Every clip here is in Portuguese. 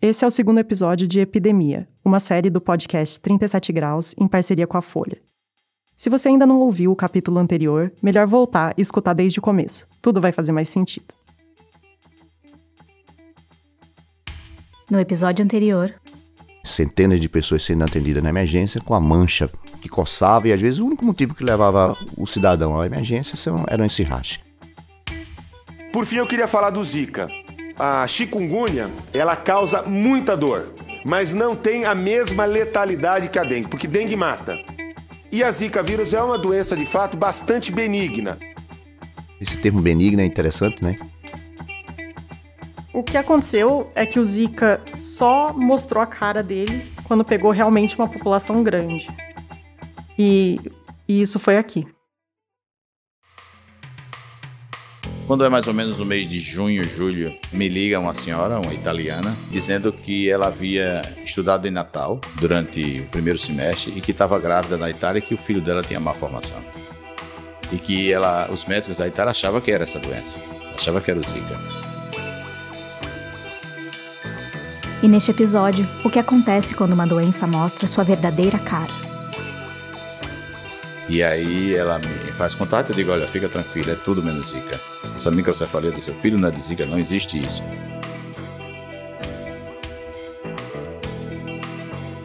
Esse é o segundo episódio de Epidemia, uma série do podcast 37 Graus em parceria com a Folha. Se você ainda não ouviu o capítulo anterior, melhor voltar e escutar desde o começo. Tudo vai fazer mais sentido. No episódio anterior, centenas de pessoas sendo atendidas na emergência com a mancha que coçava e às vezes o único motivo que levava o cidadão à emergência eram esse racha. Por fim, eu queria falar do Zika. A chikungunya, ela causa muita dor, mas não tem a mesma letalidade que a dengue, porque dengue mata. E a Zika vírus é uma doença de fato bastante benigna. Esse termo benigna é interessante, né? O que aconteceu é que o Zika só mostrou a cara dele quando pegou realmente uma população grande. E, e isso foi aqui. Quando é mais ou menos no mês de junho, julho, me liga uma senhora, uma italiana, dizendo que ela havia estudado em Natal durante o primeiro semestre e que estava grávida na Itália e que o filho dela tinha má formação. E que ela, os médicos da Itália achavam que era essa doença, achavam que era o Zika. E neste episódio, o que acontece quando uma doença mostra sua verdadeira cara? E aí ela me faz contato e eu digo, olha, fica tranquila, é tudo menos zika. Essa microcefalia do seu filho não é de zika, não existe isso.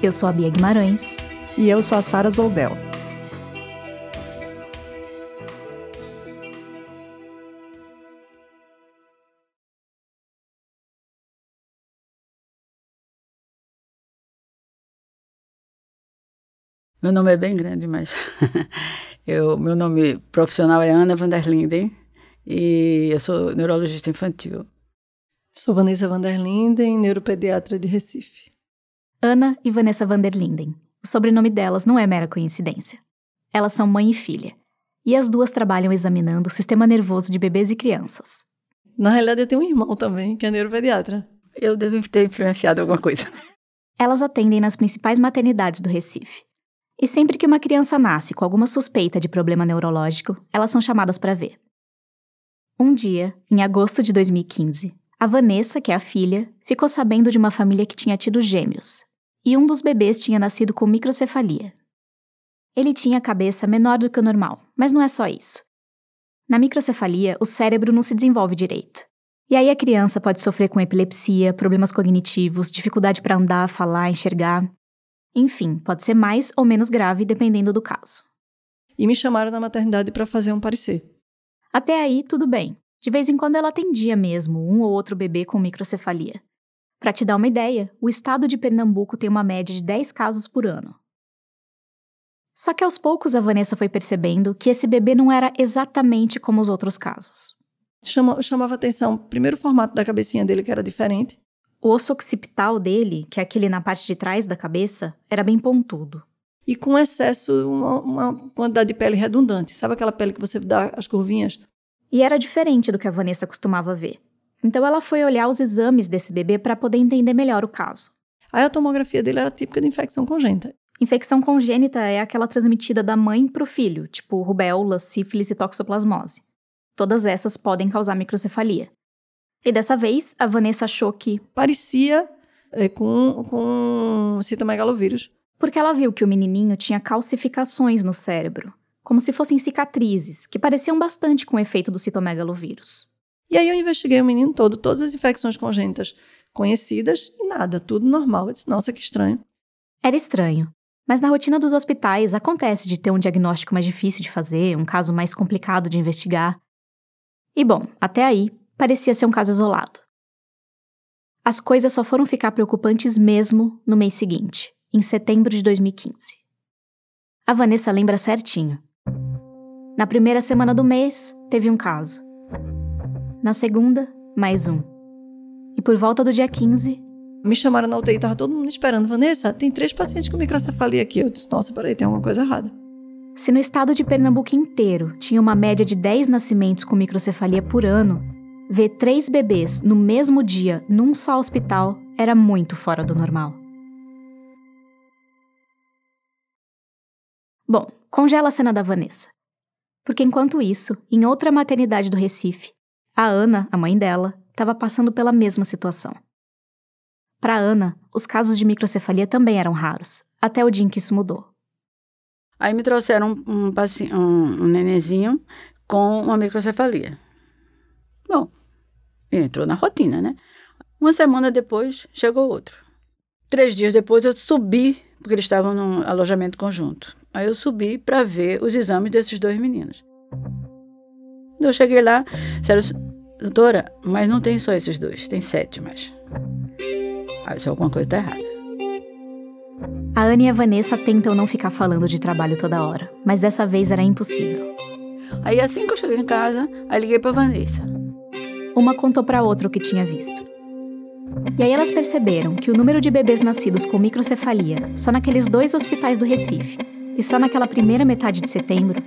Eu sou a Bia Guimarães. E eu sou a Sara Zoubel. Meu nome é bem grande, mas eu, meu nome profissional é Ana van der Linden e eu sou neurologista infantil. Sou Vanessa van der Linden, neuropediatra de Recife. Ana e Vanessa van der Linden. O sobrenome delas não é mera coincidência. Elas são mãe e filha. E as duas trabalham examinando o sistema nervoso de bebês e crianças. Na realidade, eu tenho um irmão também, que é neuropediatra. Eu devo ter influenciado alguma coisa. Elas atendem nas principais maternidades do Recife. E sempre que uma criança nasce com alguma suspeita de problema neurológico, elas são chamadas para ver. Um dia, em agosto de 2015, a Vanessa, que é a filha, ficou sabendo de uma família que tinha tido gêmeos, e um dos bebês tinha nascido com microcefalia. Ele tinha a cabeça menor do que o normal, mas não é só isso. Na microcefalia, o cérebro não se desenvolve direito. E aí a criança pode sofrer com epilepsia, problemas cognitivos, dificuldade para andar, falar, enxergar, enfim, pode ser mais ou menos grave dependendo do caso. E me chamaram na maternidade para fazer um parecer. Até aí, tudo bem. De vez em quando ela atendia mesmo um ou outro bebê com microcefalia. Para te dar uma ideia, o estado de Pernambuco tem uma média de 10 casos por ano. Só que aos poucos a Vanessa foi percebendo que esse bebê não era exatamente como os outros casos. Chama, chamava atenção, primeiro o formato da cabecinha dele, que era diferente. O osso occipital dele, que é aquele na parte de trás da cabeça, era bem pontudo. E com excesso, uma, uma quantidade de pele redundante. Sabe aquela pele que você dá as curvinhas? E era diferente do que a Vanessa costumava ver. Então ela foi olhar os exames desse bebê para poder entender melhor o caso. Aí a tomografia dele era típica de infecção congênita. Infecção congênita é aquela transmitida da mãe para o filho, tipo rubéola, sífilis e toxoplasmose. Todas essas podem causar microcefalia. E dessa vez, a Vanessa achou que. Parecia é, com, com citomegalovírus. Porque ela viu que o menininho tinha calcificações no cérebro, como se fossem cicatrizes, que pareciam bastante com o efeito do citomegalovírus. E aí eu investiguei o menino todo, todas as infecções congênitas conhecidas e nada, tudo normal. Eu disse, nossa, que estranho. Era estranho. Mas na rotina dos hospitais acontece de ter um diagnóstico mais difícil de fazer, um caso mais complicado de investigar. E bom, até aí, parecia ser um caso isolado. As coisas só foram ficar preocupantes mesmo no mês seguinte, em setembro de 2015. A Vanessa lembra certinho. Na primeira semana do mês, teve um caso. Na segunda, mais um. E por volta do dia 15. Me chamaram na UTI, tava todo mundo esperando. Vanessa, tem três pacientes com microcefalia aqui. Eu disse, nossa, peraí, tem alguma coisa errada. Se no estado de Pernambuco inteiro tinha uma média de 10 nascimentos com microcefalia por ano, Ver três bebês no mesmo dia num só hospital era muito fora do normal. Bom, congela a cena da Vanessa. Porque enquanto isso, em outra maternidade do Recife, a Ana, a mãe dela, estava passando pela mesma situação. Para Ana, os casos de microcefalia também eram raros, até o dia em que isso mudou. Aí me trouxeram um, um, um, um nenenzinho com uma microcefalia. Bom, entrou na rotina, né? Uma semana depois, chegou outro. Três dias depois, eu subi, porque eles estavam num alojamento conjunto. Aí eu subi para ver os exames desses dois meninos. Eu cheguei lá, disseram, doutora, mas não tem só esses dois, tem sete mais. Aí só alguma coisa está errada. A Ana e a Vanessa tentam não ficar falando de trabalho toda hora, mas dessa vez era impossível. Aí assim que eu cheguei em casa, aí liguei para Vanessa. Uma contou para outra o que tinha visto. E aí elas perceberam que o número de bebês nascidos com microcefalia só naqueles dois hospitais do Recife e só naquela primeira metade de setembro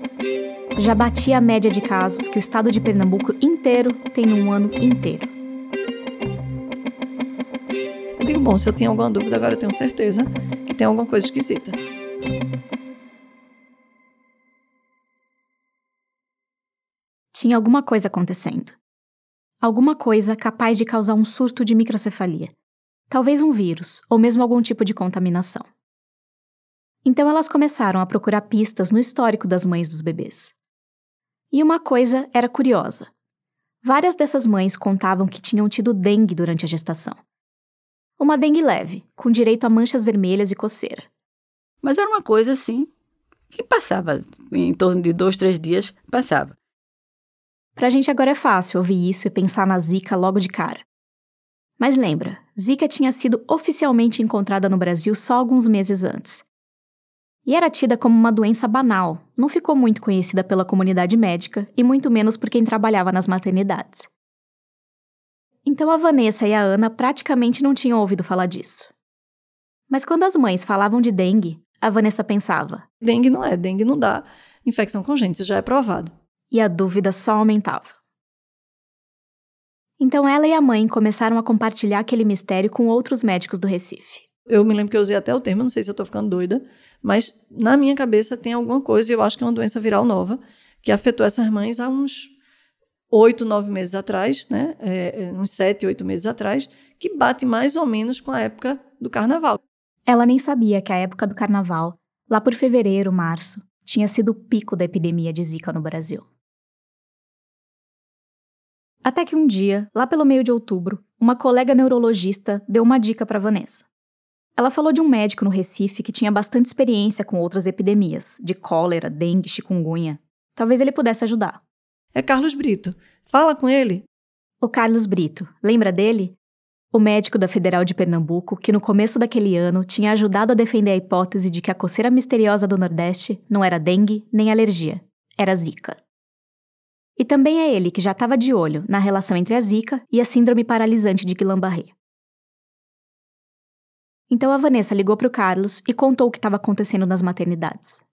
já batia a média de casos que o estado de Pernambuco inteiro tem num ano inteiro. Eu digo, bom, se eu tinha alguma dúvida, agora eu tenho certeza que tem alguma coisa esquisita. Tinha alguma coisa acontecendo alguma coisa capaz de causar um surto de microcefalia, talvez um vírus ou mesmo algum tipo de contaminação. Então elas começaram a procurar pistas no histórico das mães dos bebês. E uma coisa era curiosa. Várias dessas mães contavam que tinham tido dengue durante a gestação. Uma dengue leve, com direito a manchas vermelhas e coceira. Mas era uma coisa assim, que passava em torno de dois, três dias, passava. Pra gente agora é fácil ouvir isso e pensar na Zika logo de cara. Mas lembra, Zika tinha sido oficialmente encontrada no Brasil só alguns meses antes. E era tida como uma doença banal, não ficou muito conhecida pela comunidade médica e muito menos por quem trabalhava nas maternidades. Então a Vanessa e a Ana praticamente não tinham ouvido falar disso. Mas quando as mães falavam de dengue, a Vanessa pensava: dengue não é, dengue não dá infecção congênita, isso já é provado e a dúvida só aumentava. Então ela e a mãe começaram a compartilhar aquele mistério com outros médicos do Recife. Eu me lembro que eu usei até o termo, não sei se eu estou ficando doida, mas na minha cabeça tem alguma coisa, e eu acho que é uma doença viral nova, que afetou essas mães há uns oito, nove meses atrás, né? É, é uns sete, oito meses atrás, que bate mais ou menos com a época do carnaval. Ela nem sabia que a época do carnaval, lá por fevereiro, março, tinha sido o pico da epidemia de Zika no Brasil. Até que um dia, lá pelo meio de outubro, uma colega neurologista deu uma dica para Vanessa. Ela falou de um médico no Recife que tinha bastante experiência com outras epidemias, de cólera, dengue, chikungunya. Talvez ele pudesse ajudar. É Carlos Brito. Fala com ele. O Carlos Brito, lembra dele? O médico da Federal de Pernambuco, que no começo daquele ano tinha ajudado a defender a hipótese de que a coceira misteriosa do Nordeste não era dengue nem alergia, era zika. E também é ele que já estava de olho na relação entre a Zika e a síndrome paralisante de Guillain-Barré. Então a Vanessa ligou para o Carlos e contou o que estava acontecendo nas maternidades.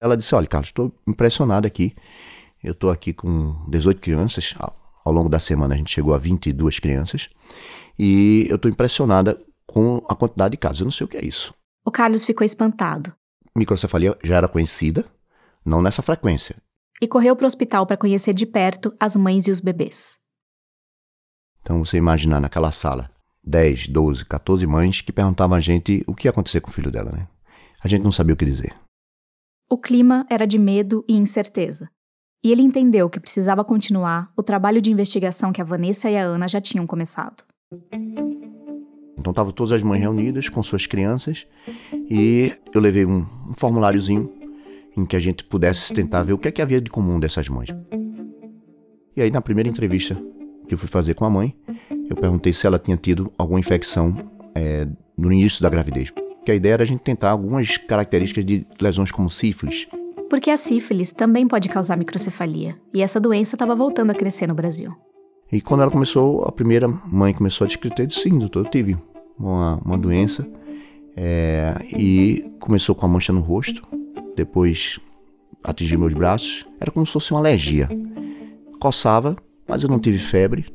Ela disse: Olha, Carlos, estou impressionada aqui. Eu estou aqui com 18 crianças. Ao longo da semana a gente chegou a 22 crianças. E eu estou impressionada com a quantidade de casos. Eu não sei o que é isso. O Carlos ficou espantado. Microcefalia já era conhecida, não nessa frequência e correu para o hospital para conhecer de perto as mães e os bebês. Então você imaginar naquela sala 10, 12, 14 mães que perguntavam a gente o que ia acontecer com o filho dela, né? A gente não sabia o que dizer. O clima era de medo e incerteza. E ele entendeu que precisava continuar o trabalho de investigação que a Vanessa e a Ana já tinham começado. Então estavam todas as mães reunidas com suas crianças e eu levei um, um formuláriozinho em que a gente pudesse tentar ver o que é que havia de comum dessas mães. E aí, na primeira entrevista que eu fui fazer com a mãe, eu perguntei se ela tinha tido alguma infecção é, no início da gravidez. Que a ideia era a gente tentar algumas características de lesões como sífilis. Porque a sífilis também pode causar microcefalia, e essa doença estava voltando a crescer no Brasil. E quando ela começou, a primeira mãe começou a descrever, disse, sim, doutor, eu tive uma, uma doença, é, e começou com a mancha no rosto, depois atingiu meus braços. Era como se fosse uma alergia. Coçava, mas eu não tive febre.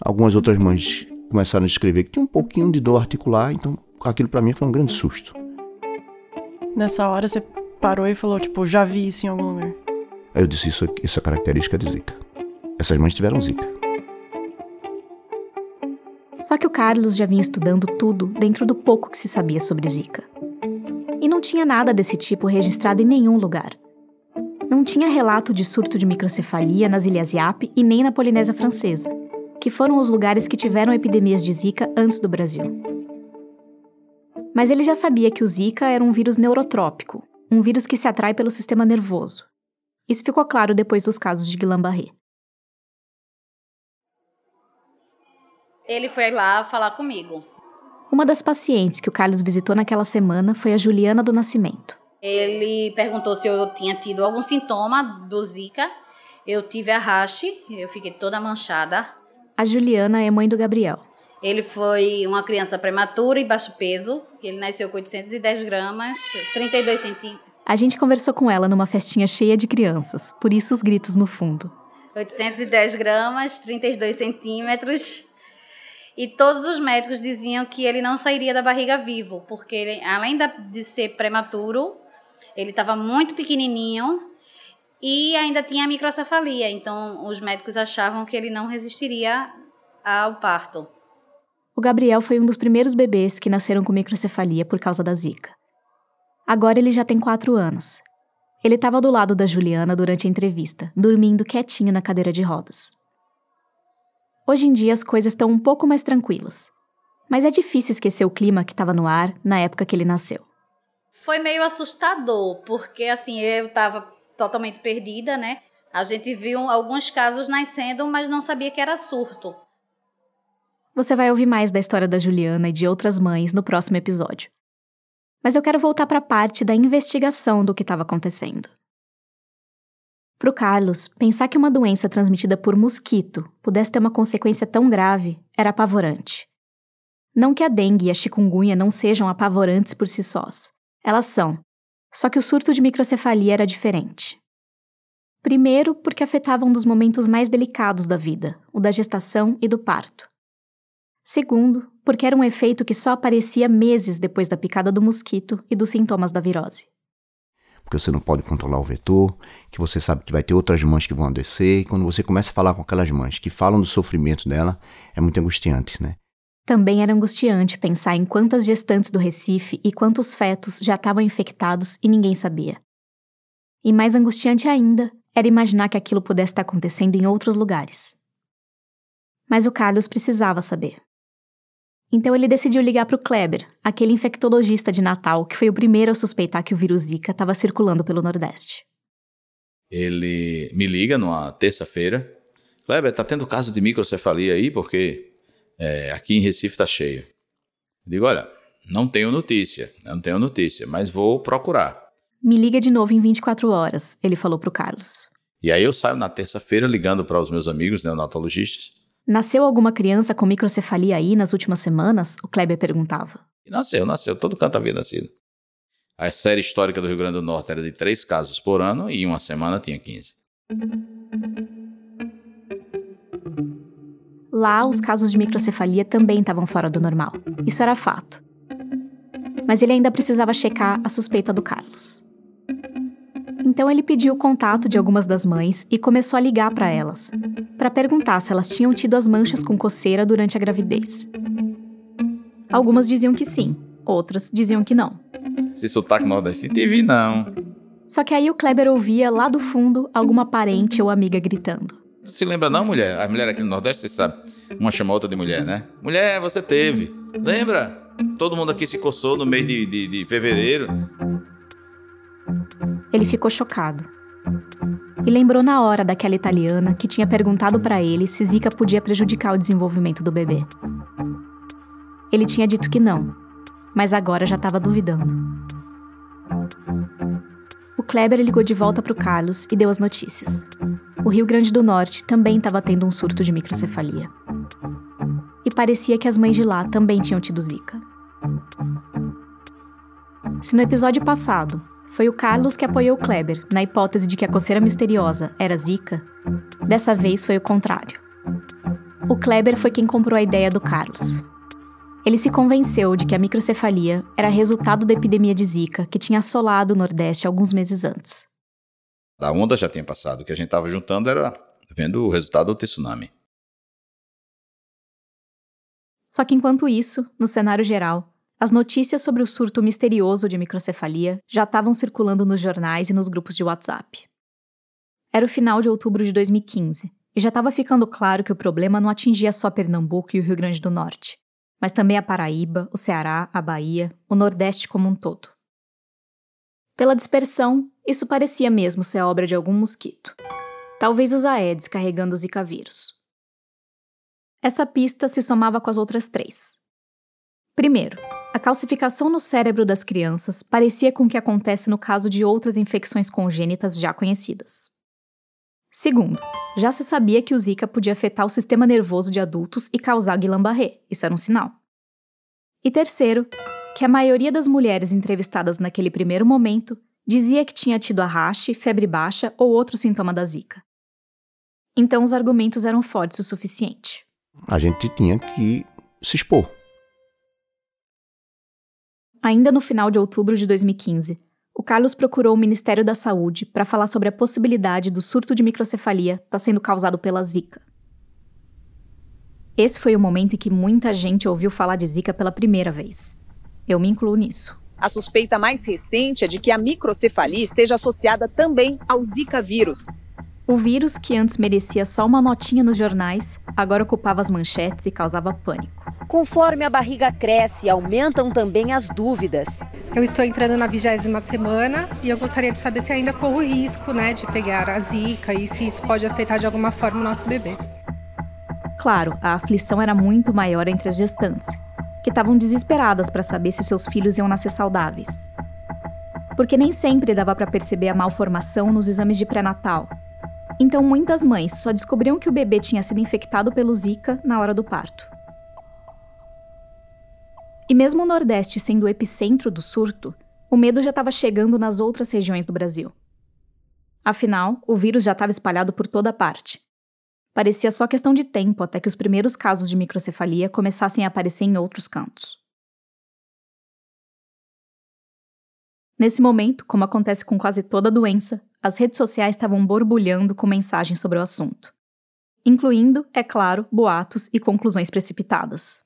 Algumas outras mães começaram a escrever que tinha um pouquinho de dor articular, então aquilo para mim foi um grande susto. Nessa hora você parou e falou, tipo, já vi isso em algum lugar. Aí eu disse isso, essa característica de Zika. Essas mães tiveram Zika. Só que o Carlos já vinha estudando tudo dentro do pouco que se sabia sobre Zika. Não tinha nada desse tipo registrado em nenhum lugar. Não tinha relato de surto de microcefalia nas Ilhas Yap e nem na Polinésia Francesa, que foram os lugares que tiveram epidemias de Zika antes do Brasil. Mas ele já sabia que o Zika era um vírus neurotrópico, um vírus que se atrai pelo sistema nervoso. Isso ficou claro depois dos casos de Guillain-Barré. Ele foi lá falar comigo. Uma das pacientes que o Carlos visitou naquela semana foi a Juliana do Nascimento. Ele perguntou se eu tinha tido algum sintoma do Zika. Eu tive a rache, eu fiquei toda manchada. A Juliana é mãe do Gabriel. Ele foi uma criança prematura e baixo peso. Ele nasceu com 810 gramas, 32 centímetros. A gente conversou com ela numa festinha cheia de crianças, por isso os gritos no fundo. 810 gramas, 32 centímetros. E todos os médicos diziam que ele não sairia da barriga vivo, porque ele, além de ser prematuro, ele estava muito pequenininho e ainda tinha microcefalia. Então, os médicos achavam que ele não resistiria ao parto. O Gabriel foi um dos primeiros bebês que nasceram com microcefalia por causa da Zika. Agora ele já tem quatro anos. Ele estava do lado da Juliana durante a entrevista, dormindo quietinho na cadeira de rodas. Hoje em dia as coisas estão um pouco mais tranquilas, mas é difícil esquecer o clima que estava no ar na época que ele nasceu. Foi meio assustador, porque assim, eu estava totalmente perdida, né? A gente viu alguns casos nascendo, mas não sabia que era surto. Você vai ouvir mais da história da Juliana e de outras mães no próximo episódio. Mas eu quero voltar para a parte da investigação do que estava acontecendo. Para o Carlos, pensar que uma doença transmitida por mosquito pudesse ter uma consequência tão grave era apavorante. Não que a dengue e a chikungunya não sejam apavorantes por si sós. Elas são. Só que o surto de microcefalia era diferente. Primeiro, porque afetava um dos momentos mais delicados da vida, o da gestação e do parto. Segundo, porque era um efeito que só aparecia meses depois da picada do mosquito e dos sintomas da virose. Porque você não pode controlar o vetor, que você sabe que vai ter outras mães que vão adoecer, e quando você começa a falar com aquelas mães que falam do sofrimento dela, é muito angustiante, né? Também era angustiante pensar em quantas gestantes do Recife e quantos fetos já estavam infectados e ninguém sabia. E mais angustiante ainda era imaginar que aquilo pudesse estar acontecendo em outros lugares. Mas o Carlos precisava saber. Então ele decidiu ligar para o Kleber, aquele infectologista de Natal que foi o primeiro a suspeitar que o vírus Zika estava circulando pelo Nordeste. Ele me liga numa terça-feira. Kleber, tá tendo caso de microcefalia aí porque é, aqui em Recife tá cheio. Eu digo, olha, não tenho notícia, não tenho notícia, mas vou procurar. Me liga de novo em 24 horas, ele falou para o Carlos. E aí eu saio na terça-feira ligando para os meus amigos neonatologistas Nasceu alguma criança com microcefalia aí nas últimas semanas? O Kleber perguntava. Nasceu, nasceu. Todo canto havia nascido. A série histórica do Rio Grande do Norte era de três casos por ano e em uma semana tinha 15. Lá, os casos de microcefalia também estavam fora do normal. Isso era fato. Mas ele ainda precisava checar a suspeita do Carlos. Então ele pediu o contato de algumas das mães e começou a ligar para elas, para perguntar se elas tinham tido as manchas com coceira durante a gravidez. Algumas diziam que sim, outras diziam que não. Se sotaque nordestino, teve não. Só que aí o Kleber ouvia lá do fundo alguma parente ou amiga gritando. Se lembra não, mulher? A mulher aqui no Nordeste, você sabe. Uma chama outra de mulher, né? Mulher, você teve. Lembra? Todo mundo aqui se coçou no mês de, de, de fevereiro. Ele ficou chocado. E lembrou na hora daquela italiana que tinha perguntado para ele se Zika podia prejudicar o desenvolvimento do bebê. Ele tinha dito que não, mas agora já estava duvidando. O Kleber ligou de volta para o Carlos e deu as notícias. O Rio Grande do Norte também estava tendo um surto de microcefalia. E parecia que as mães de lá também tinham tido Zika. Se no episódio passado foi o Carlos que apoiou o Kleber na hipótese de que a coceira misteriosa era Zika. Dessa vez foi o contrário. O Kleber foi quem comprou a ideia do Carlos. Ele se convenceu de que a microcefalia era resultado da epidemia de Zika que tinha assolado o Nordeste alguns meses antes. A onda já tinha passado, o que a gente estava juntando era vendo o resultado do tsunami. Só que enquanto isso, no cenário geral, as notícias sobre o surto misterioso de microcefalia já estavam circulando nos jornais e nos grupos de WhatsApp. Era o final de outubro de 2015 e já estava ficando claro que o problema não atingia só Pernambuco e o Rio Grande do Norte, mas também a Paraíba, o Ceará, a Bahia, o Nordeste como um todo. Pela dispersão, isso parecia mesmo ser obra de algum mosquito. Talvez os Aedes carregando o Zika vírus. Essa pista se somava com as outras três. Primeiro, a calcificação no cérebro das crianças parecia com o que acontece no caso de outras infecções congênitas já conhecidas. Segundo, já se sabia que o Zika podia afetar o sistema nervoso de adultos e causar Guillain-Barré, isso era um sinal. E terceiro, que a maioria das mulheres entrevistadas naquele primeiro momento dizia que tinha tido arraste, febre baixa ou outro sintoma da Zika. Então os argumentos eram fortes o suficiente. A gente tinha que se expor. Ainda no final de outubro de 2015, o Carlos procurou o Ministério da Saúde para falar sobre a possibilidade do surto de microcefalia estar tá sendo causado pela Zika. Esse foi o momento em que muita gente ouviu falar de Zika pela primeira vez. Eu me incluo nisso. A suspeita mais recente é de que a microcefalia esteja associada também ao Zika vírus, o vírus, que antes merecia só uma notinha nos jornais, agora ocupava as manchetes e causava pânico. Conforme a barriga cresce, aumentam também as dúvidas. Eu estou entrando na vigésima semana e eu gostaria de saber se ainda corro risco né, de pegar a zika e se isso pode afetar de alguma forma o nosso bebê. Claro, a aflição era muito maior entre as gestantes, que estavam desesperadas para saber se seus filhos iam nascer saudáveis. Porque nem sempre dava para perceber a malformação nos exames de pré-natal, então, muitas mães só descobriam que o bebê tinha sido infectado pelo Zika na hora do parto. E mesmo o Nordeste sendo o epicentro do surto, o medo já estava chegando nas outras regiões do Brasil. Afinal, o vírus já estava espalhado por toda parte. Parecia só questão de tempo até que os primeiros casos de microcefalia começassem a aparecer em outros cantos. Nesse momento, como acontece com quase toda doença, as redes sociais estavam borbulhando com mensagens sobre o assunto, incluindo, é claro, boatos e conclusões precipitadas.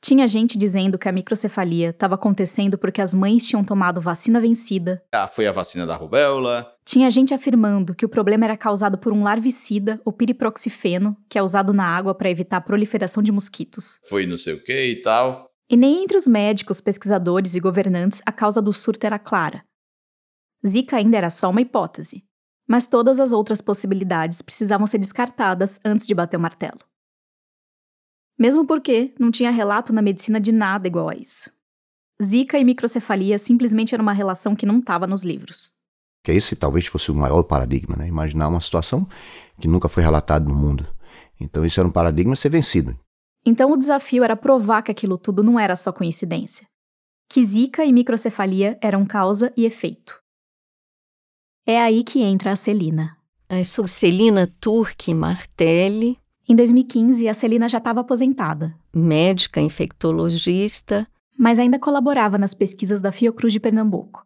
Tinha gente dizendo que a microcefalia estava acontecendo porque as mães tinham tomado vacina vencida. Ah, foi a vacina da rubéola. Tinha gente afirmando que o problema era causado por um larvicida, o piriproxifeno, que é usado na água para evitar a proliferação de mosquitos. Foi não sei o que e tal. E nem entre os médicos, pesquisadores e governantes a causa do surto era clara. Zika ainda era só uma hipótese, mas todas as outras possibilidades precisavam ser descartadas antes de bater o martelo. Mesmo porque não tinha relato na medicina de nada igual a isso. Zika e microcefalia simplesmente era uma relação que não estava nos livros. Que esse talvez fosse o maior paradigma, né? Imaginar uma situação que nunca foi relatada no mundo. Então isso era um paradigma a ser vencido. Então o desafio era provar que aquilo tudo não era só coincidência. Que Zika e microcefalia eram causa e efeito. É aí que entra a Celina. Eu sou Celina Turque Martelli. Em 2015, a Celina já estava aposentada. Médica infectologista. Mas ainda colaborava nas pesquisas da Fiocruz de Pernambuco.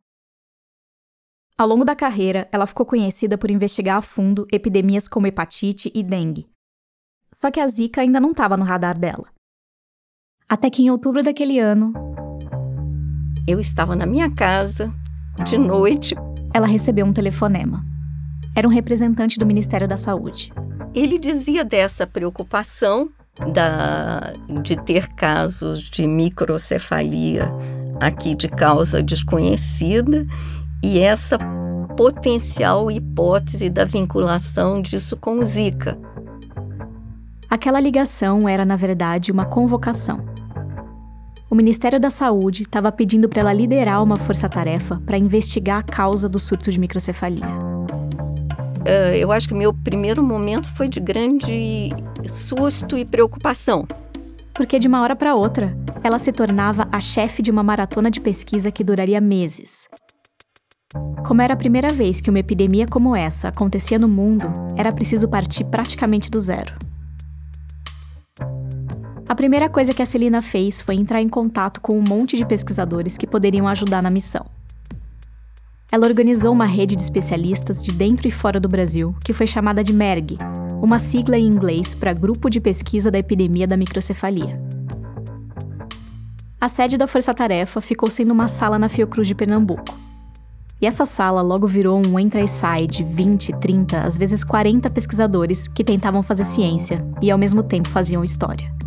Ao longo da carreira, ela ficou conhecida por investigar a fundo epidemias como hepatite e dengue. Só que a Zika ainda não estava no radar dela. Até que em outubro daquele ano. Eu estava na minha casa, de noite, ela recebeu um telefonema. Era um representante do Ministério da Saúde. Ele dizia dessa preocupação da, de ter casos de microcefalia aqui de causa desconhecida e essa potencial hipótese da vinculação disso com o Zika. Aquela ligação era, na verdade, uma convocação o Ministério da Saúde estava pedindo para ela liderar uma força-tarefa para investigar a causa do surto de microcefalia. Uh, eu acho que meu primeiro momento foi de grande susto e preocupação. Porque de uma hora para outra, ela se tornava a chefe de uma maratona de pesquisa que duraria meses. Como era a primeira vez que uma epidemia como essa acontecia no mundo, era preciso partir praticamente do zero. A primeira coisa que a Celina fez foi entrar em contato com um monte de pesquisadores que poderiam ajudar na missão. Ela organizou uma rede de especialistas de dentro e fora do Brasil, que foi chamada de MERG, uma sigla em inglês para Grupo de Pesquisa da Epidemia da Microcefalia. A sede da Força Tarefa ficou sendo uma sala na Fiocruz de Pernambuco. E essa sala logo virou um entra e sai de 20, 30, às vezes 40 pesquisadores que tentavam fazer ciência e ao mesmo tempo faziam história.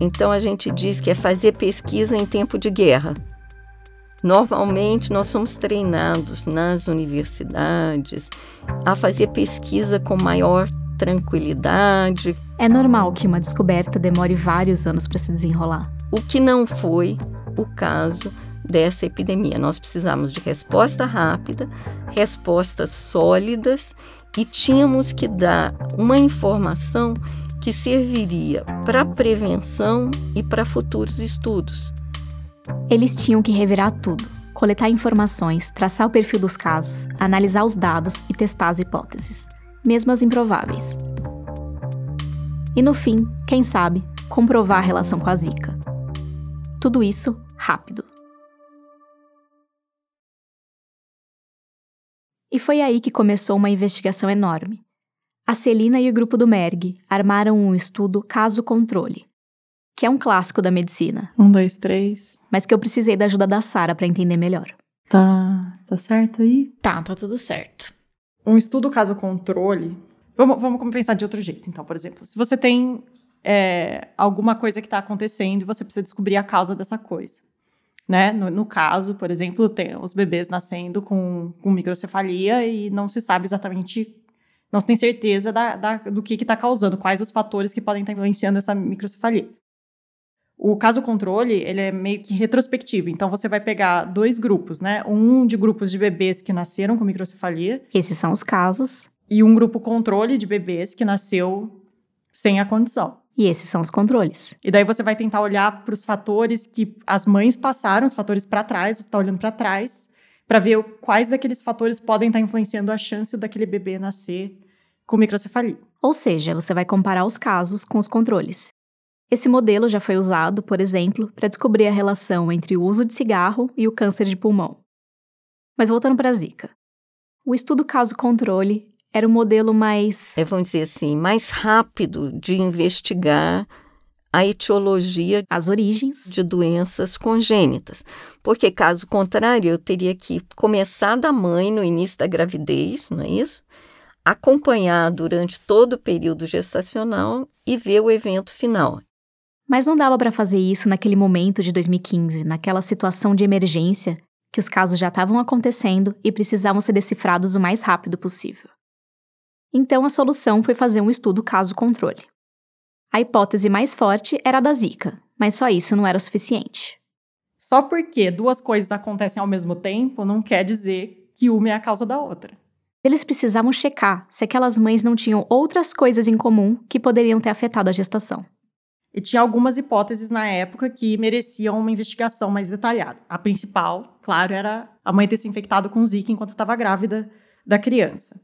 Então a gente diz que é fazer pesquisa em tempo de guerra. Normalmente nós somos treinados nas universidades a fazer pesquisa com maior tranquilidade. É normal que uma descoberta demore vários anos para se desenrolar. O que não foi o caso dessa epidemia. Nós precisamos de resposta rápida, respostas sólidas e tínhamos que dar uma informação que serviria para prevenção e para futuros estudos. Eles tinham que revirar tudo, coletar informações, traçar o perfil dos casos, analisar os dados e testar as hipóteses, mesmo as improváveis. E no fim, quem sabe, comprovar a relação com a Zika. Tudo isso rápido. E foi aí que começou uma investigação enorme. A Celina e o grupo do Merg armaram um estudo caso-controle, que é um clássico da medicina. Um, dois, três. Mas que eu precisei da ajuda da Sara para entender melhor. Tá, tá certo aí? Tá, tá tudo certo. Um estudo caso-controle. Vamos, vamos pensar de outro jeito, então, por exemplo. Se você tem é, alguma coisa que está acontecendo e você precisa descobrir a causa dessa coisa né? No, no, caso, por exemplo, tem os bebês nascendo com, com microcefalia e não se sabe exatamente, não se tem certeza da, da, do que está causando, quais os fatores que podem estar influenciando essa microcefalia. O caso controle, ele é meio que retrospectivo. Então, você vai pegar dois grupos, né? Um de grupos de bebês que nasceram com microcefalia. Esses são os casos. E um grupo controle de bebês que nasceu sem a condição. E esses são os controles. E daí você vai tentar olhar para os fatores que as mães passaram, os fatores para trás, você está olhando para trás, para ver quais daqueles fatores podem estar tá influenciando a chance daquele bebê nascer com microcefalia. Ou seja, você vai comparar os casos com os controles. Esse modelo já foi usado, por exemplo, para descobrir a relação entre o uso de cigarro e o câncer de pulmão. Mas voltando para a Zika. O estudo caso-controle era o modelo mais. É, vamos dizer assim, mais rápido de investigar a etiologia, as origens de doenças congênitas. Porque, caso contrário, eu teria que começar da mãe no início da gravidez, não é isso? Acompanhar durante todo o período gestacional e ver o evento final. Mas não dava para fazer isso naquele momento de 2015, naquela situação de emergência que os casos já estavam acontecendo e precisavam ser decifrados o mais rápido possível. Então a solução foi fazer um estudo caso-controle. A hipótese mais forte era a da Zika, mas só isso não era o suficiente. Só porque duas coisas acontecem ao mesmo tempo não quer dizer que uma é a causa da outra. Eles precisavam checar se aquelas mães não tinham outras coisas em comum que poderiam ter afetado a gestação. E tinha algumas hipóteses na época que mereciam uma investigação mais detalhada. A principal, claro, era a mãe ter se infectado com Zika enquanto estava grávida da criança.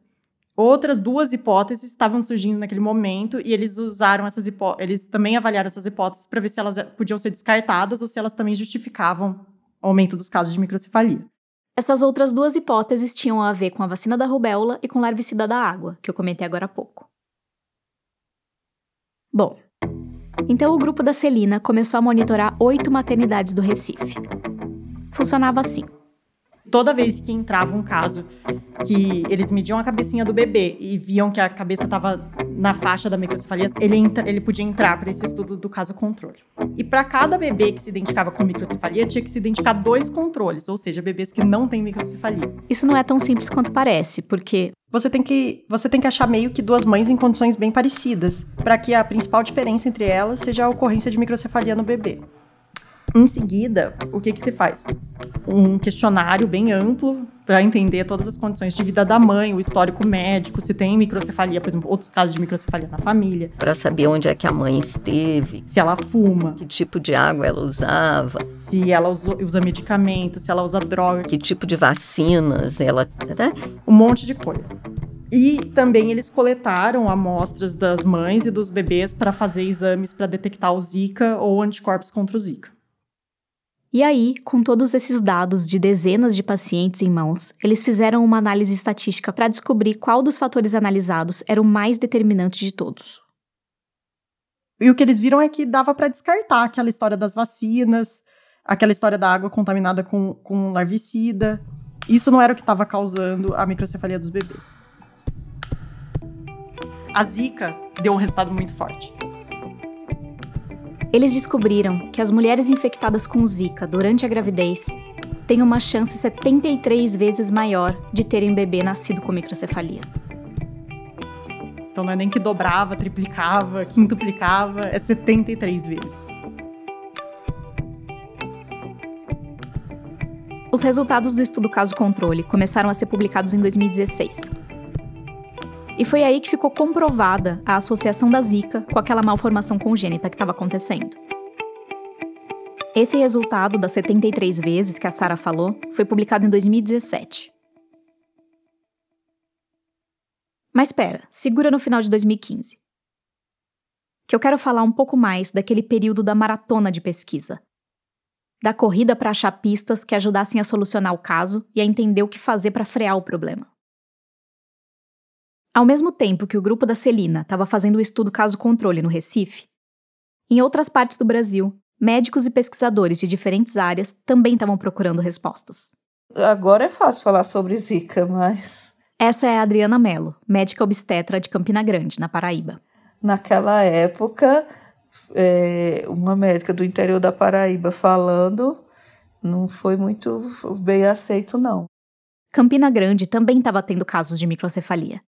Outras duas hipóteses estavam surgindo naquele momento e eles usaram essas hipóteses, eles também avaliaram essas hipóteses para ver se elas podiam ser descartadas ou se elas também justificavam o aumento dos casos de microcefalia. Essas outras duas hipóteses tinham a ver com a vacina da rubéola e com larvicida da água, que eu comentei agora há pouco. Bom, então o grupo da Celina começou a monitorar oito maternidades do Recife. Funcionava assim toda vez que entrava um caso que eles mediam a cabecinha do bebê e viam que a cabeça estava na faixa da microcefalia, ele, entra, ele podia entrar para esse estudo do caso controle. E para cada bebê que se identificava com microcefalia, tinha que se identificar dois controles, ou seja, bebês que não têm microcefalia. Isso não é tão simples quanto parece, porque você tem que você tem que achar meio que duas mães em condições bem parecidas, para que a principal diferença entre elas seja a ocorrência de microcefalia no bebê. Em seguida, o que, que se faz? Um questionário bem amplo para entender todas as condições de vida da mãe, o histórico médico, se tem microcefalia, por exemplo, outros casos de microcefalia na família. Para saber onde é que a mãe esteve. Se ela fuma. Que tipo de água ela usava. Se ela usa, usa medicamento, se ela usa droga. Que tipo de vacinas ela. Né? Um monte de coisa. E também eles coletaram amostras das mães e dos bebês para fazer exames para detectar o Zika ou anticorpos contra o Zika. E aí, com todos esses dados de dezenas de pacientes em mãos, eles fizeram uma análise estatística para descobrir qual dos fatores analisados era o mais determinante de todos. E o que eles viram é que dava para descartar aquela história das vacinas, aquela história da água contaminada com, com larvicida. Isso não era o que estava causando a microcefalia dos bebês. A Zika deu um resultado muito forte. Eles descobriram que as mulheres infectadas com Zika durante a gravidez têm uma chance 73 vezes maior de terem bebê nascido com microcefalia. Então não é nem que dobrava, triplicava, quintuplicava, é 73 vezes. Os resultados do estudo caso controle começaram a ser publicados em 2016. E foi aí que ficou comprovada a associação da Zika com aquela malformação congênita que estava acontecendo. Esse resultado das 73 vezes que a Sara falou foi publicado em 2017. Mas espera, segura no final de 2015. Que eu quero falar um pouco mais daquele período da maratona de pesquisa. Da corrida para achar pistas que ajudassem a solucionar o caso e a entender o que fazer para frear o problema. Ao mesmo tempo que o grupo da Celina estava fazendo o estudo caso controle no Recife, em outras partes do Brasil, médicos e pesquisadores de diferentes áreas também estavam procurando respostas. Agora é fácil falar sobre Zika, mas essa é a Adriana Mello, médica obstetra de Campina Grande, na Paraíba. Naquela época, é, uma médica do interior da Paraíba falando não foi muito bem aceito, não. Campina Grande também estava tendo casos de microcefalia.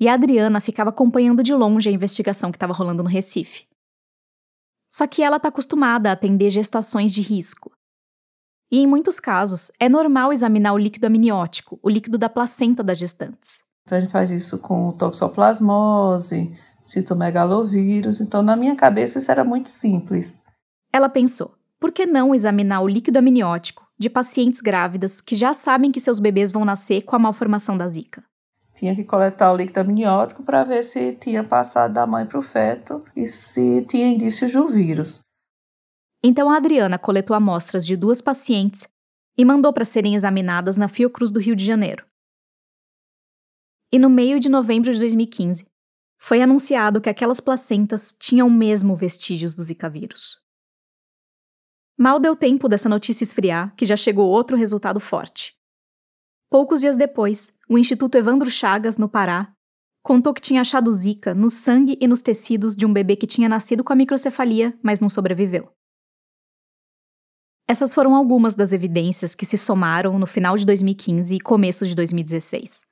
E a Adriana ficava acompanhando de longe a investigação que estava rolando no Recife. Só que ela está acostumada a atender gestações de risco, e em muitos casos, é normal examinar o líquido amniótico, o líquido da placenta das gestantes. Então a gente faz isso com toxoplasmose, citomegalovírus. Então, na minha cabeça, isso era muito simples. Ela pensou: por que não examinar o líquido amniótico de pacientes grávidas que já sabem que seus bebês vão nascer com a malformação da Zika? Tinha que coletar o líquido amniótico para ver se tinha passado da mãe para o feto e se tinha indícios do vírus. Então a Adriana coletou amostras de duas pacientes e mandou para serem examinadas na Fiocruz do Rio de Janeiro. E no meio de novembro de 2015, foi anunciado que aquelas placentas tinham mesmo vestígios do Zika vírus. Mal deu tempo dessa notícia esfriar que já chegou outro resultado forte. Poucos dias depois, o Instituto Evandro Chagas, no Pará, contou que tinha achado Zika no sangue e nos tecidos de um bebê que tinha nascido com a microcefalia, mas não sobreviveu. Essas foram algumas das evidências que se somaram no final de 2015 e começo de 2016.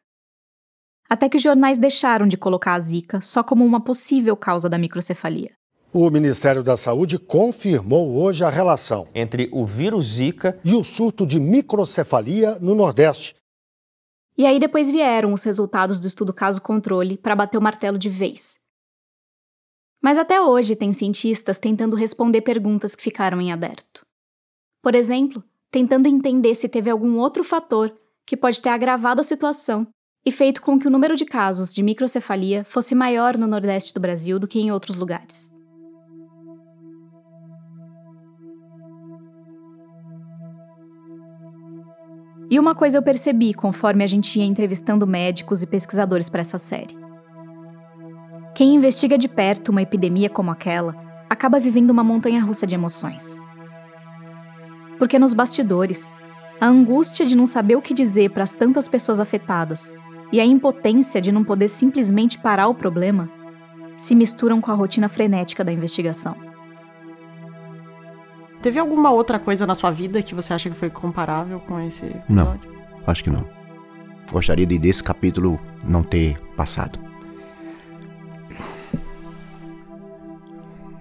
Até que os jornais deixaram de colocar a Zika só como uma possível causa da microcefalia. O Ministério da Saúde confirmou hoje a relação entre o vírus Zika e o surto de microcefalia no Nordeste. E aí depois vieram os resultados do estudo caso controle para bater o martelo de vez. Mas até hoje tem cientistas tentando responder perguntas que ficaram em aberto. Por exemplo, tentando entender se teve algum outro fator que pode ter agravado a situação e feito com que o número de casos de microcefalia fosse maior no Nordeste do Brasil do que em outros lugares. E uma coisa eu percebi conforme a gente ia entrevistando médicos e pesquisadores para essa série. Quem investiga de perto uma epidemia como aquela acaba vivendo uma montanha russa de emoções porque nos bastidores, a angústia de não saber o que dizer para as tantas pessoas afetadas e a impotência de não poder simplesmente parar o problema se misturam com a rotina frenética da investigação. Teve alguma outra coisa na sua vida que você acha que foi comparável com esse episódio? Não, acho que não. Gostaria de desse capítulo não ter passado.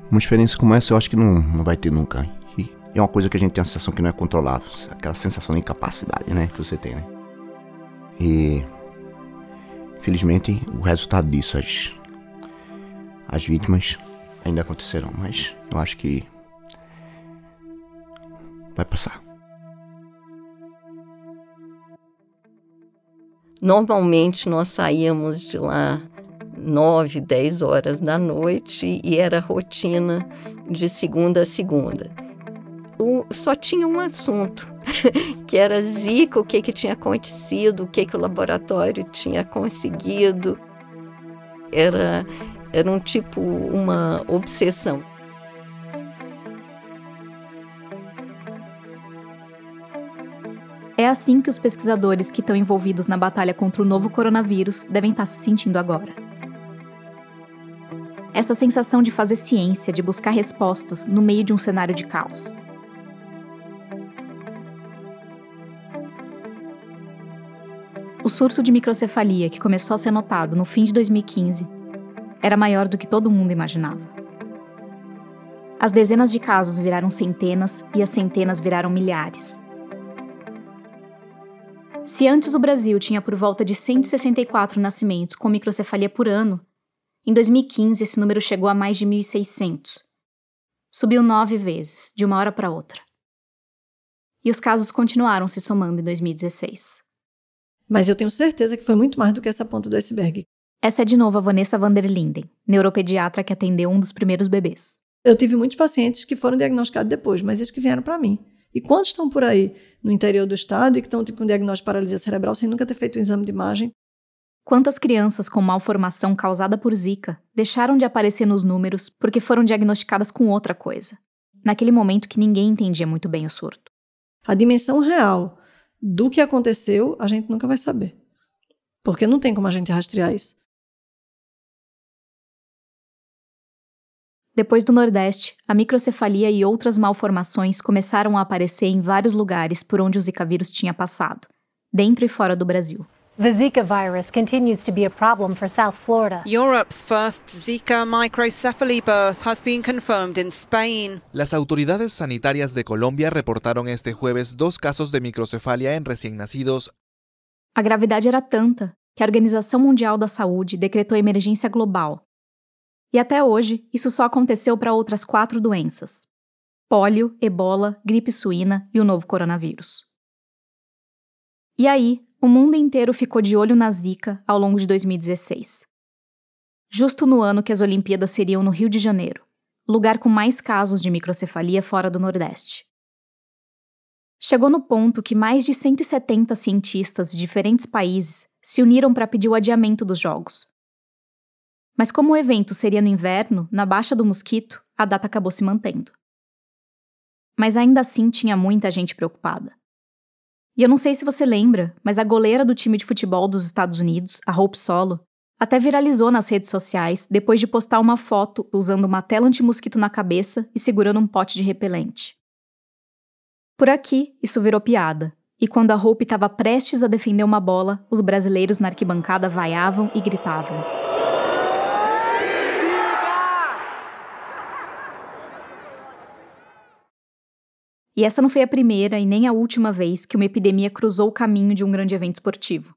Uma experiência como essa eu acho que não, não vai ter nunca. E é uma coisa que a gente tem a sensação que não é controlável. Aquela sensação de incapacidade, né? Que você tem, né? E. Felizmente, o resultado disso, as, as vítimas ainda acontecerão. Mas eu acho que. Vai passar. Normalmente nós saíamos de lá 9, 10 horas da noite e era rotina de segunda a segunda o, só tinha um assunto, que era Zika, o que, que tinha acontecido, o que, que o laboratório tinha conseguido. Era Era um tipo, uma obsessão. É assim que os pesquisadores que estão envolvidos na batalha contra o novo coronavírus devem estar se sentindo agora. Essa sensação de fazer ciência, de buscar respostas no meio de um cenário de caos. O surto de microcefalia que começou a ser notado no fim de 2015 era maior do que todo mundo imaginava. As dezenas de casos viraram centenas e as centenas viraram milhares. Se antes o Brasil tinha por volta de 164 nascimentos com microcefalia por ano, em 2015 esse número chegou a mais de 1.600. Subiu nove vezes, de uma hora para outra. E os casos continuaram se somando em 2016. Mas eu tenho certeza que foi muito mais do que essa ponta do iceberg. Essa é de novo a Vanessa van der Linden, neuropediatra que atendeu um dos primeiros bebês. Eu tive muitos pacientes que foram diagnosticados depois, mas esses que vieram para mim. E quantos estão por aí no interior do estado e que estão com diagnóstico de paralisia cerebral sem nunca ter feito um exame de imagem? Quantas crianças com malformação causada por Zika deixaram de aparecer nos números porque foram diagnosticadas com outra coisa? Naquele momento que ninguém entendia muito bem o surto. A dimensão real do que aconteceu, a gente nunca vai saber. Porque não tem como a gente rastrear isso. Depois do Nordeste, a microcefalia e outras malformações começaram a aparecer em vários lugares por onde o Zika vírus tinha passado, dentro e fora do Brasil. The Zika virus continues to be a problem for South Florida. Europe's first Zika microcephaly birth has been confirmed in Spain. Las autoridades sanitarias de Colombia reportaron este jueves dos casos de microcefalia en recién nacidos. A gravidade era tanta que a Organização Mundial da Saúde decretou emergência global. E até hoje, isso só aconteceu para outras quatro doenças: pólio, ebola, gripe suína e o novo coronavírus. E aí, o mundo inteiro ficou de olho na Zika ao longo de 2016. Justo no ano que as Olimpíadas seriam no Rio de Janeiro, lugar com mais casos de microcefalia fora do Nordeste. Chegou no ponto que mais de 170 cientistas de diferentes países se uniram para pedir o adiamento dos Jogos. Mas como o evento seria no inverno, na Baixa do Mosquito, a data acabou se mantendo. Mas ainda assim tinha muita gente preocupada. E eu não sei se você lembra, mas a goleira do time de futebol dos Estados Unidos, a Hope Solo, até viralizou nas redes sociais depois de postar uma foto usando uma tela anti-mosquito na cabeça e segurando um pote de repelente. Por aqui, isso virou piada. E quando a Hope estava prestes a defender uma bola, os brasileiros na arquibancada vaiavam e gritavam. E essa não foi a primeira e nem a última vez que uma epidemia cruzou o caminho de um grande evento esportivo.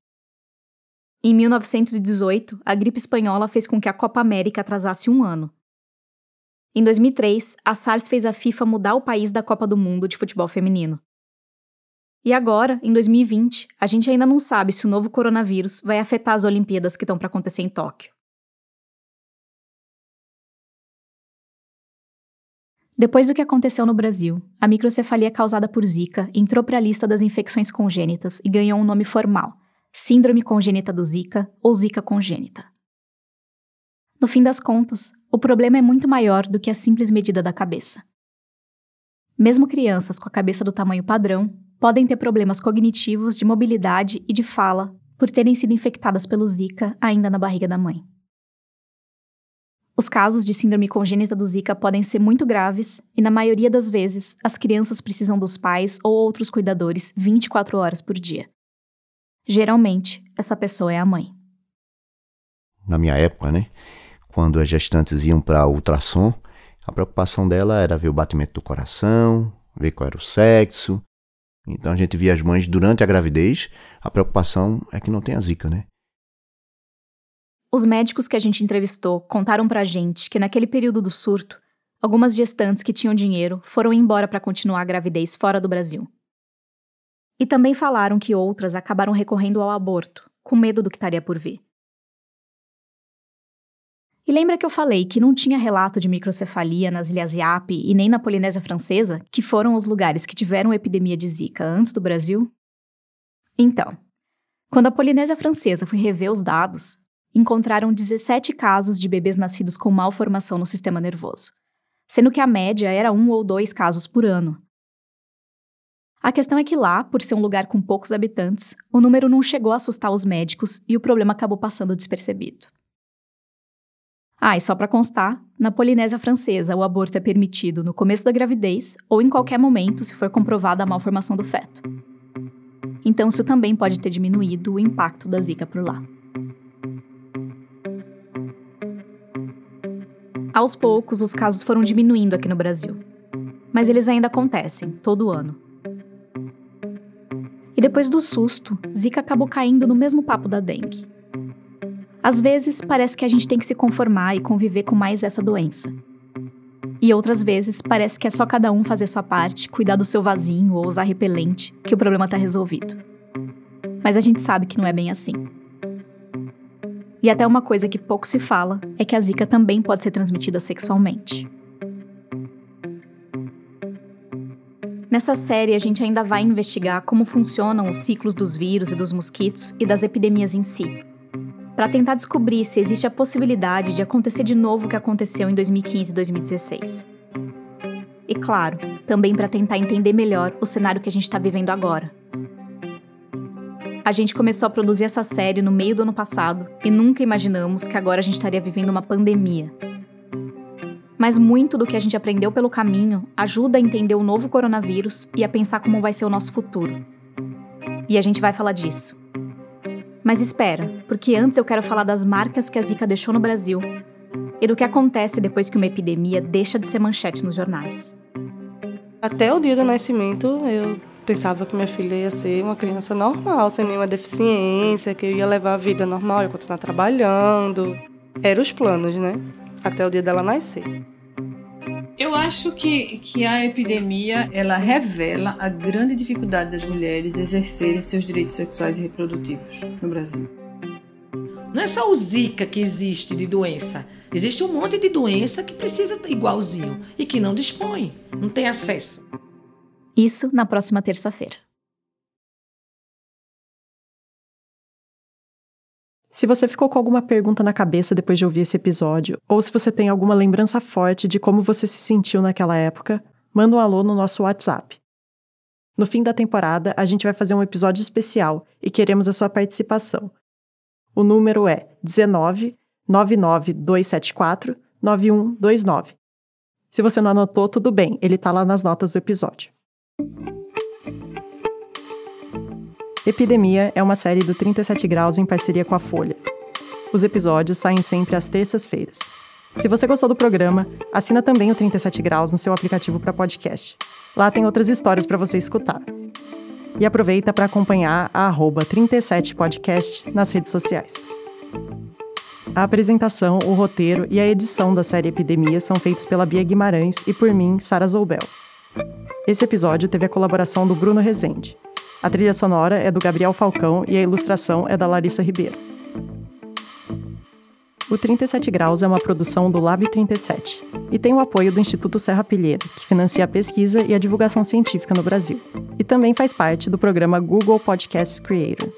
Em 1918, a gripe espanhola fez com que a Copa América atrasasse um ano. Em 2003, a SARS fez a FIFA mudar o país da Copa do Mundo de futebol feminino. E agora, em 2020, a gente ainda não sabe se o novo coronavírus vai afetar as Olimpíadas que estão para acontecer em Tóquio. Depois do que aconteceu no Brasil, a microcefalia causada por Zika entrou para a lista das infecções congênitas e ganhou um nome formal: Síndrome congênita do Zika ou Zika congênita. No fim das contas, o problema é muito maior do que a simples medida da cabeça. Mesmo crianças com a cabeça do tamanho padrão podem ter problemas cognitivos, de mobilidade e de fala por terem sido infectadas pelo Zika ainda na barriga da mãe. Os casos de síndrome congênita do Zika podem ser muito graves e, na maioria das vezes, as crianças precisam dos pais ou outros cuidadores 24 horas por dia. Geralmente, essa pessoa é a mãe. Na minha época, né? Quando as gestantes iam para ultrassom, a preocupação dela era ver o batimento do coração, ver qual era o sexo. Então a gente via as mães durante a gravidez, a preocupação é que não tenha zika, né? Os médicos que a gente entrevistou contaram pra gente que naquele período do surto, algumas gestantes que tinham dinheiro foram embora para continuar a gravidez fora do Brasil. E também falaram que outras acabaram recorrendo ao aborto, com medo do que estaria por vir. E lembra que eu falei que não tinha relato de microcefalia nas Ilhas Iap e nem na Polinésia Francesa, que foram os lugares que tiveram epidemia de Zika antes do Brasil? Então, quando a Polinésia Francesa foi rever os dados, encontraram 17 casos de bebês nascidos com malformação no sistema nervoso, sendo que a média era um ou dois casos por ano. A questão é que lá, por ser um lugar com poucos habitantes, o número não chegou a assustar os médicos e o problema acabou passando despercebido. Ah, e só para constar, na Polinésia Francesa, o aborto é permitido no começo da gravidez ou em qualquer momento se for comprovada a malformação do feto. Então, isso também pode ter diminuído o impacto da Zika por lá. Aos poucos, os casos foram diminuindo aqui no Brasil. Mas eles ainda acontecem, todo ano. E depois do susto, Zika acabou caindo no mesmo papo da dengue. Às vezes, parece que a gente tem que se conformar e conviver com mais essa doença. E outras vezes, parece que é só cada um fazer sua parte, cuidar do seu vasinho ou usar repelente, que o problema está resolvido. Mas a gente sabe que não é bem assim. E até uma coisa que pouco se fala é que a Zika também pode ser transmitida sexualmente. Nessa série, a gente ainda vai investigar como funcionam os ciclos dos vírus e dos mosquitos e das epidemias em si, para tentar descobrir se existe a possibilidade de acontecer de novo o que aconteceu em 2015 e 2016. E claro, também para tentar entender melhor o cenário que a gente está vivendo agora. A gente começou a produzir essa série no meio do ano passado e nunca imaginamos que agora a gente estaria vivendo uma pandemia. Mas muito do que a gente aprendeu pelo caminho ajuda a entender o novo coronavírus e a pensar como vai ser o nosso futuro. E a gente vai falar disso. Mas espera, porque antes eu quero falar das marcas que a Zika deixou no Brasil e do que acontece depois que uma epidemia deixa de ser manchete nos jornais. Até o dia do nascimento, eu pensava que minha filha ia ser uma criança normal, sem nenhuma deficiência, que eu ia levar a vida normal, ia continuar trabalhando. Eram os planos, né? Até o dia dela nascer. Eu acho que, que a epidemia ela revela a grande dificuldade das mulheres exercerem seus direitos sexuais e reprodutivos no Brasil. Não é só o Zika que existe de doença. Existe um monte de doença que precisa igualzinho e que não dispõe, não tem acesso. Isso na próxima terça-feira. Se você ficou com alguma pergunta na cabeça depois de ouvir esse episódio, ou se você tem alguma lembrança forte de como você se sentiu naquela época, manda um alô no nosso WhatsApp. No fim da temporada, a gente vai fazer um episódio especial e queremos a sua participação. O número é 19 99274 9129. Se você não anotou, tudo bem, ele está lá nas notas do episódio. Epidemia é uma série do 37 Graus em parceria com a Folha. Os episódios saem sempre às terças-feiras. Se você gostou do programa, assina também o 37 Graus no seu aplicativo para podcast. Lá tem outras histórias para você escutar. E aproveita para acompanhar a 37podcast nas redes sociais. A apresentação, o roteiro e a edição da série Epidemia são feitos pela Bia Guimarães e por mim, Sara Zoubel. Esse episódio teve a colaboração do Bruno Rezende. A trilha sonora é do Gabriel Falcão e a ilustração é da Larissa Ribeiro. O 37 Graus é uma produção do Lab 37 e tem o apoio do Instituto Serra Pilheira, que financia a pesquisa e a divulgação científica no Brasil. E também faz parte do programa Google Podcasts Creator.